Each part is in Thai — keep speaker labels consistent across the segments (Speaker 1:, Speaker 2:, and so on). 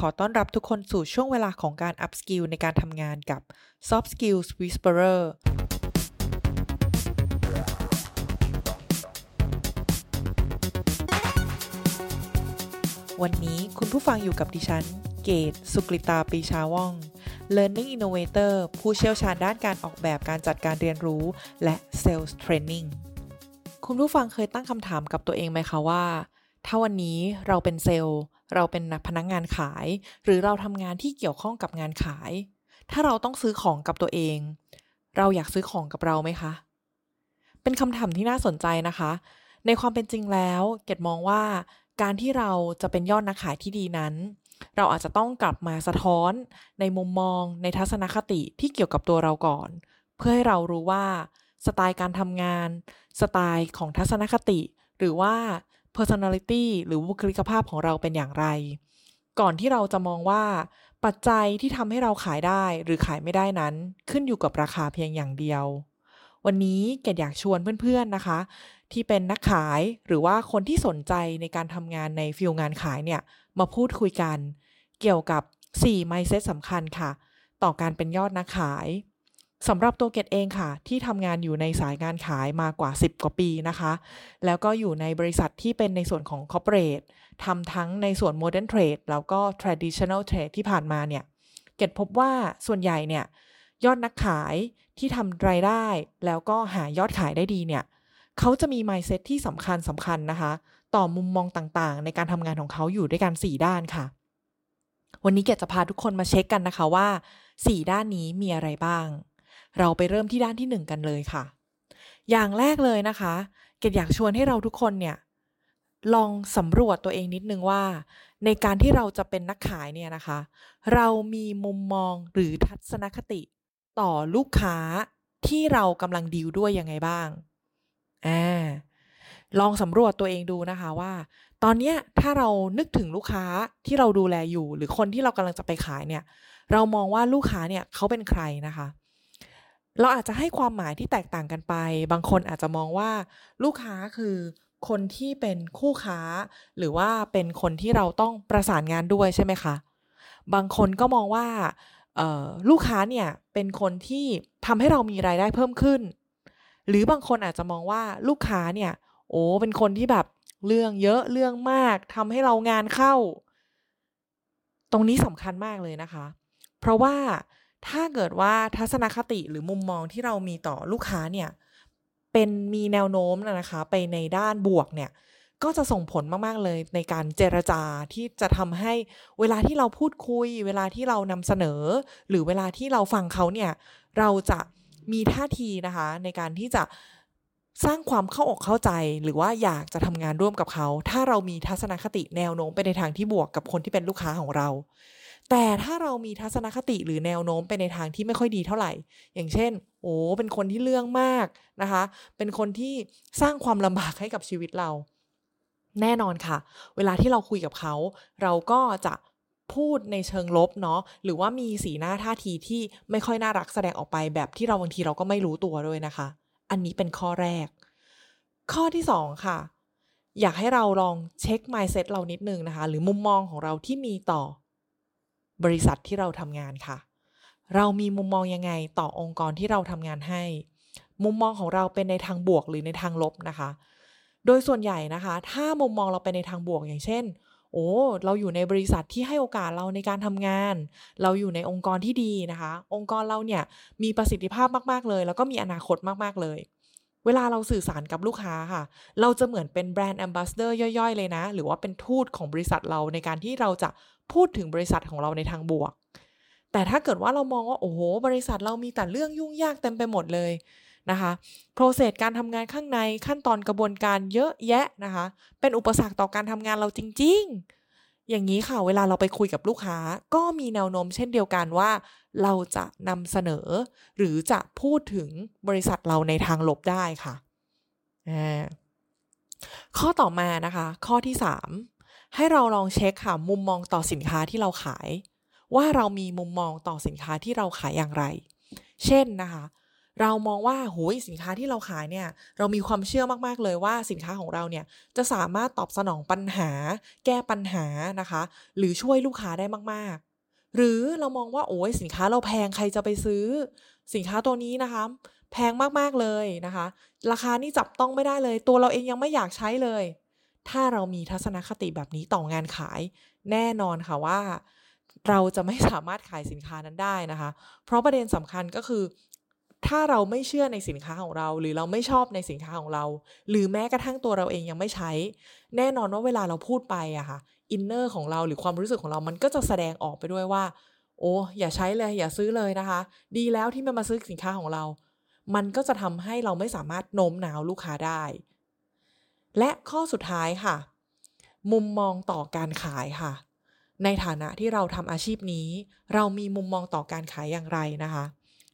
Speaker 1: ขอต้อนรับทุกคนสู่ช่วงเวลาของการ up skill ในการทำงานกับ soft skills whisperer วันนี้คุณผู้ฟังอยู่กับดิฉัน เกต สุกลิตาปีชาว่อง Learning Innovator ผู้เชี่ยวชาญด้านการออกแบบการจัดการเรียนรู้ และ Sales Training คุณผู้ฟังเคยตั้งคำถามกับตัวเองไหมคะว่า ถ้าวันนี้เราเป็นเซลล์ เราเป็นนักพนักงงานขาย หรือเราทำงานที่เกี่ยวข้องกับงานขาย ถ้าเราต้องซื้อของกับตัวเอง เราอยากซื้อของกับเราไหมคะ เป็นคำถามที่น่าสนใจนะคะ ในความเป็นจริงแล้วเกดมองว่า การที่เราจะเป็นยอดนักขายที่ดีนั้น เราอาจจะต้องกลับมาสะท้อน ในมุมมอง ในทัศนคติที่เกี่ยวกับตัวเราก่อน เพื่อให้เรารู้ว่าสไตล์การทำงาน สไตล์ของทัศนคติ หรือว่า personality หรือบุคลิกภาพของเราเป็นอย่างไร ก่อนที่เราจะมองว่า ปัจจัยที่ทำให้เราขายได้หรือขายไม่ได้นั้น ขึ้นอยู่กับราคาเพียงอย่างเดียว วันนี้เกดอยากชวนเพื่อนๆนะคะ ที่เป็นนักขายหรือว่าคนที่สนใจในการทำงานในฟิลงานขายเนี่ยมาพูดคุยกัน เกี่ยวกับ 4 mindset สำคัญค่ะ ต่อการเป็นยอดนักขาย สำหรับตัวเกตเองค่ะ ที่ทำงานอยู่ในสายงานขายมากว่า 10 กว่าปีนะคะ แล้วก็อยู่ในบริษัทที่เป็นในส่วนของ corporate ทำทั้งในส่วน modern trade แล้วก็ traditional trade ที่ผ่านมาเนี่ย เกตพบว่าส่วนใหญ่เนี่ย ยอดนักขายที่ทำรายได้ แล้วก็หายอดขายได้ดีเนี่ย เขาจะมี mindset ที่สำคัญสำคัญนะคะ ต่อมุมมองต่างๆ ในการทำงานของเขาอยู่ด้วยกัน 4 ด้านค่ะ วันนี้เกดจะพาทุกคนมาเช็คกันนะคะว่า 4 ด้านนี้มีอะไรบ้าง เราไปเริ่มที่ด้านที่หนึ่งกันเลยค่ะ อย่างแรกเลยนะคะ เกดอยากชวนให้เราทุกคนเนี่ยลองสำรวจตัวเองนิดนึงว่า ในการที่เราจะเป็นนักขายเนี่ยนะคะ เรามีมุมมองหรือทัศนคติ ต่อลูกค้าที่เรากำลังดีลด้วยยังไงบ้างอ่าลองสำรวจตัวเองดูนะคะว่า ตอนนี้ถ้าเรานึกถึงลูกค้าที่เราดูแลอยู่ หรือคนที่เรากำลังจะไปขายเนี่ย เรามองว่าลูกค้าเนี่ยเขาเป็นใครนะคะเเราอาจจะให้ความหมายที่แตกต่างกันไป บางคนอาจจะมองว่าลูกค้าคือคนที่เป็นคู่ค้า หรือว่าเป็นคนที่เราต้องประสานงานด้วยใช่ไหมคะ บางคนก็มองว่าลูกค้าเนี่ยเป็นคนที่ทำให้เรามีรายได้เพิ่มขึ้น หรือบางคนอาจจะมองว่าลูกค้าเนี่ย โอ้เป็นคนที่แบบเรื่องเยอะเรื่องมากทำให้เรางานเข้า ตรงนี้สำคัญมากเลยนะคะ เพราะว่า ถ้าเกิดว่าทัศนคติหรือมุมมองที่เรามีต่อลูกค้าเนี่ย เป็นมีแนวโน้มนะคะ ไปในด้านบวกเนี่ย ก็จะส่งผลมาก ๆ เลยในการเจรจาที่จะทำให้เวลาที่เราพูดคุย เวลาที่เรานำเสนอ หรือเวลาที่เราฟังเขาเนี่ย เราจะมีท่าทีนะคะ ในการที่จะสร้างความเข้าอกเข้าใจหรือว่าอยากจะทำงานร่วมกับเขา ถ้าเรามีทัศนคติแนวโน้มไปในทางที่บวกกับคนที่เป็นลูกค้าของเรา แต่ถ้าเรามีทัศนคติหรือแนวโน้มไปในทางที่ไม่ค่อยดีเท่าไหร่ อย่างเช่น โอ้เป็นคนที่เรื่องมากนะคะ เป็นคนที่สร้างความลำบากให้กับชีวิตเรา แน่นอนค่ะ เวลาที่เราคุยกับเขา เราก็จะพูดในเชิงลบเนาะหรือว่ามีสีหน้าท่าทีที่ไม่ค่อยน่ารักแสดงออกไปแบบที่เราบางทีเราก็ไม่รู้ตัวด้วยนะคะ อันนี้เป็นข้อแรก ข้อที่สองค่ะ อยากให้เราลองเช็ค mindset เรานิดนึงนะคะ หรือมุมมองของเราที่มีต่อ บริษัทที่เราทำงานค่ะ เรามีมุมมองยังไงต่อองค์กรที่เราทำงานให้ มุมมองของเราเป็นในทางบวกหรือในทางลบนะคะ โดยส่วนใหญ่นะคะ ถ้ามุมมองเราเป็นในทางบวกอย่างเช่น โอ้ เราอยู่ในบริษัทที่ให้โอกาสเราในการทำงาน เราอยู่ในองค์กรที่ดีนะคะ องค์กรเราเนี่ยมีประสิทธิภาพมากๆเลย แล้วก็มีอนาคตมากๆเลยเวลาเราสื่อสารกับลูกค้าค่ะ เราจะเหมือนเป็นแบรนด์แอมบาสเดอร์ย่อยๆ เลยนะ หรือว่าเป็นทูตของบริษัทเราในการที่เราจะ พูดถึงบริษัทของเราในทางบวก แต่ถ้าเกิดว่าเรามองว่า โอ้โห บริษัทเรามีแต่เรื่องยุ่งยากเต็มไปหมดเลยนะคะโปรเซสการทำงานข้างในขั้นตอนกระบวนการเยอะแยะนะคะ เป็นอุปสรรคต่อการทำงานเราจริง ๆ อย่างนี้ค่ะ เวลาเราไปคุยกับลูกค้า ก็มีแนวโน้มเช่นเดียวกันว่า เราจะนำเสนอ หรือจะพูดถึงบริษัทเราในทางลบได้ค่ะ ข้อต่อมานะคะ ข้อที่ 3 ให้เราลองเช็คค่ะมุมมองต่อสินค้าที่เราขาย ว่าเรามีมุมมองต่อสินค้าที่เราขายอย่างไร เช่นนะคะ เรามองว่าโหยสินค้าที่เราขายเนี่ย เรามีความเชื่อมากๆเลยว่าสินค้าของเราเนี่ยจะสามารถตอบสนองปัญหา แก้ปัญหานะคะ หรือช่วยลูกค้าได้มากๆ หรือเรามองว่าโอ้ยสินค้าเราแพงใครจะไปซื้อ สินค้าตัวนี้นะคะแพงมากๆเลยนะคะ ราคานี่จับต้องไม่ได้เลย ตัวเราเองยังไม่อยากใช้เลย ถ้าเรามีทัศนคติแบบนี้ต่องานขาย แน่นอนค่ะว่า เราจะไม่สามารถขายสินค้านั้นได้นะคะ เพราะประเด็นสำคัญก็คือ ถ้าเราไม่เชื่อในสินค้าของเรา หรือเราไม่ชอบในสินค้าของเรา หรือแม้กระทั่งตัวเราเองยังไม่ใช้ แน่นอนว่าเวลาเราพูดไปอะค่ะ inner ของเราหรือความรู้สึกของเรามันก็จะแสดงออกไปด้วยว่า โอ้อย่าใช้เลย อย่าซื้อเลยนะคะ ดีแล้วที่มันมาซื้อสินค้าของเรา มันก็จะทำให้เราไม่สามารถโน้มน้าวลูกค้าได้ และข้อสุดท้ายค่ะ มุมมองต่อการขายค่ะ ในฐานะที่เราทำอาชีพนี้ เรามีมุมมองต่อการขายอย่างไรนะคะ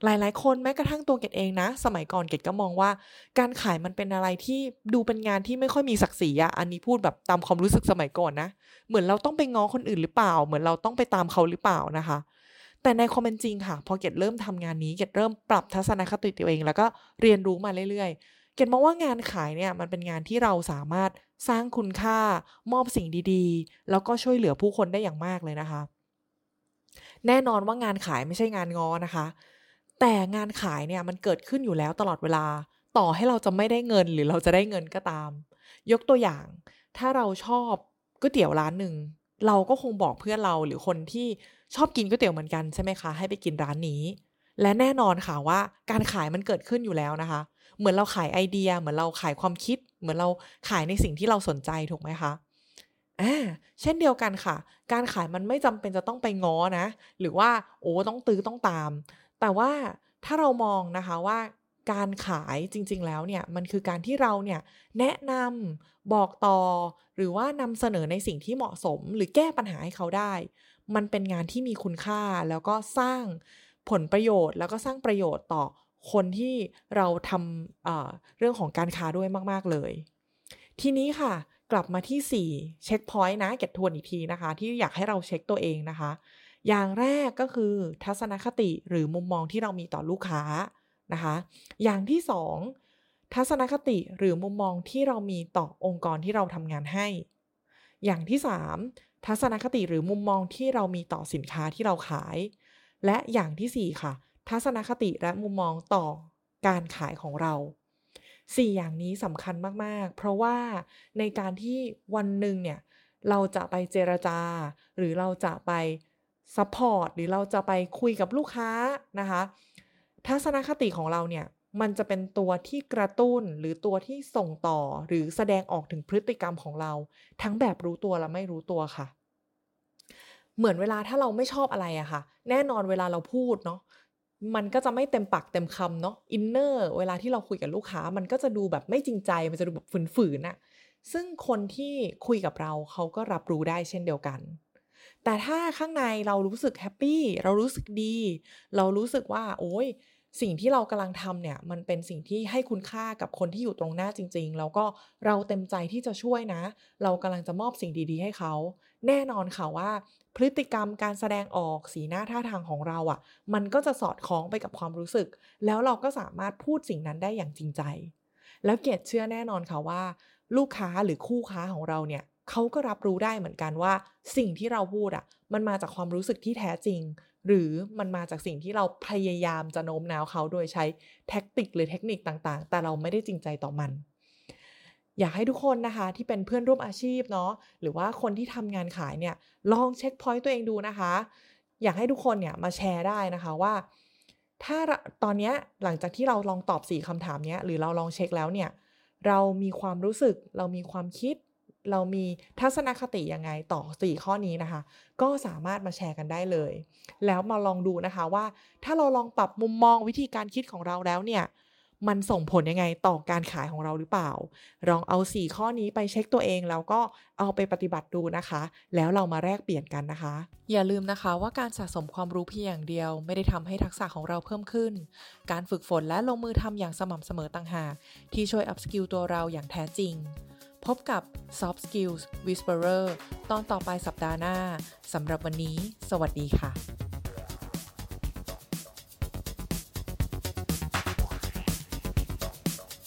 Speaker 1: หลายๆ คนแม้กระทั่งตัวเกดเองนะ สมัยก่อนเกดก็มองว่า การขายมันเป็นอะไรที่ดูเป็นงานที่ไม่ค่อยมีศักดิ์ศรีอะอันนี้พูดแบบตามความรู้สึกสมัยก่อนนะ เหมือนเราต้องไปง้อคนอื่นหรือเปล่า เหมือนเราต้องไปตามเขาหรือเปล่านะคะแต่ในความเป็นจริงค่ะ พอเกดเริ่มทำงานนี้เกดเริ่มปรับทัศนคติตัวเอง แล้วก็เรียนรู้มาเรื่อยๆ กดมองว่างานขายเนี่ยมันเป็นงานที่เราสามารถสร้างคุณค่ามอบสิ่งดีๆ แล้วก็ช่วยเหลือผู้คนได้อย่างมากเลยนะคะ แน่นอนว่างานขายไม่ใช่งานงอนะคะ แต่งานขายเนี่ยมันเกิดขึ้นอยู่แล้วตลอดเวลา ต่อให้เราจะไม่ได้เงินหรือเราจะได้เงินก็ตาม ยกตัวอย่าง ถ้าเราชอบก๋วยเตี๋ยวร้านหนึ่งเราก็คงบอกเพื่อนเราหรือคนที่ชอบกินก๋วยเตี๋ยวเหมือนกันใช่ไหมคะให้ไปกินร้านนี้ และแน่นอนค่ะว่าการขายมันเกิดขึ้นอยู่แล้วนะคะ เหมือนเราขายไอเดีย เหมือนเราขายความคิด เหมือนเราขายในสิ่งที่เราสนใจถูกไหมคะอ่าเช่นเดียวกันค่ะ การขายมันไม่จำเป็นจะต้องไปง้อนะ หรือว่าโอ้ต้องตื้อต้องตาม แต่ว่าถ้าเรามองนะคะว่าการขายจริง ๆ แล้วเนี่ยมันคือการที่เราเนี่ยแนะนำบอกต่อ หรือว่านำเสนอในสิ่งที่เหมาะสม หรือแก้ปัญหาให้เขาได้ มันเป็นงานที่มีคุณค่าแล้วก็สร้างผลประโยชน์ แล้วก็สร้างประโยชน์ต่อ คนที่เราทำเรื่องของการค้าด้วยมาก ๆ เลย ทีนี้ค่ะ กลับมาที่ 4 เช็คพอยต์นะเก็บทวนอีกทีนะคะ ที่อยากให้เราเช็คตัวเองนะคะ อย่างแรกก็คือทัศนคติหรือมุมมองที่เรามีต่อลูกค้านะคะ อย่างที่สองทัศนคติหรือมุมมองที่เรามีต่อองค์กรที่เราทำงานให้ อย่างที่สามทัศนคติหรือมุมมองที่เรามีต่อสินค้าที่เราขาย และอย่างที่สี่ค่ะ ทัศนคติและมุมมองต่อการขายของเราสี่อย่างนี้สำคัญมาก ๆ เพราะว่าในการที่วันหนึ่งเนี่ย เราจะไปเจรจา หรือเราจะไป support หรือเราจะไปคุยกับลูกค้านะคะ ทัศนคติของเราเนี่ย มันจะเป็นตัวที่กระตุ้นหรือตัวที่ส่งต่อหรือแสดงออกถึงพฤติกรรมของเรา ทั้งแบบรู้ตัวและไม่รู้ตัวค่ะ เหมือนเวลาถ้าเราไม่ชอบอะไรอะค่ะ แน่นอนเวลาเราพูดเนาะ มันก็จะไม่เต็มปากเต็มคำเนาะ inner เวลาที่เราคุยกับลูกค้า มันก็จะดูแบบไม่จริงใจมันจะดูแบบฝืนๆน่ะซึ่งคนที่คุยกับเราเขาก็รับรู้ได้เช่นเดียวกัน แต่ถ้าข้างในเรารู้สึก happy เรารู้สึกดี เรารู้สึกว่า โอ้ย สิ่งที่เรากำลังทำเนี่ยมันเป็นสิ่งที่ให้คุณค่ากับคนที่อยู่ตรงหน้าจริง ๆ แล้วก็เราเต็มใจที่จะช่วยนะ เรากำลังจะมอบสิ่งดีๆ ให้เขา แน่นอนค่ะว่า พฤติกรรมการแสดงออกสีหน้าท่าทางของเราอะ่ะ มันก็จะสอดคล้องไปกับความรู้สึก แล้วเราก็สามารถพูดสิ่งนั้นได้อย่างจริงใจ แล้วเกดเชื่อแน่นอนค่ะว่า ลูกค้าหรือคู่ค้าของเราเนี่ยเขาก็รับรู้ได้เหมือนกันว่า สิ่งที่เราพูดอะ่ะ มันมาจากความรู้สึกที่แท้จริง หรือมันมาจากสิ่งที่เราพยายามจะโน้มน้าวเขาโดยใช้แท็กติกหรือเทคนิคต่างๆ แต่เราไม่ได้จริงใจต่อมัน อยากให้ทุกคนนะคะที่เป็นเพื่อนร่วมอาชีพเนาะหรือว่าคนที่ทำงานขายเนี่ยลองเช็คพอยต์ตัวเองดูนะคะ อยากให้ทุกคนเนี่ยมาแชร์ได้นะคะว่า ถ้าตอนนี้หลังจากที่เราลองตอบ 4คำถามนี้หรือเราลองเช็คแล้วเนี่ยเรามีความรู้สึก เรามีความคิด เรามีทัศนคติยังไงต่อ 4 ข้อนี้นะคะ ก็สามารถมาแชร์กันได้เลย แล้วมาลองดูนะคะว่า ถ้าเราลองปรับมุมมองวิธีการคิดของเราแล้วเนี่ย มันส่งผลยังไงต่อการขายของเราหรือเปล่า ลองเอา 4 ข้อนี้ไปเช็คตัวเอง แล้วก็เอาไปปฏิบัติดูนะคะ แล้วเรามาแลกเปลี่ยนกันนะคะ อย่าลืมนะคะว่าการสะสมความรู้เพียงอย่างเดียว ไม่ได้ทำให้ทักษะของเราเพิ่มขึ้น การฝึกฝนและลงมือทำอย่างสม่ำเสมอต่างหากที่ช่วย upskill ตัวเราอย่างแท้จริง พบกับ Soft Skills Whisperer ตอนต่อไปสัปดาห์หน้า สำหรับวันนี้ สวัสดีค่ะ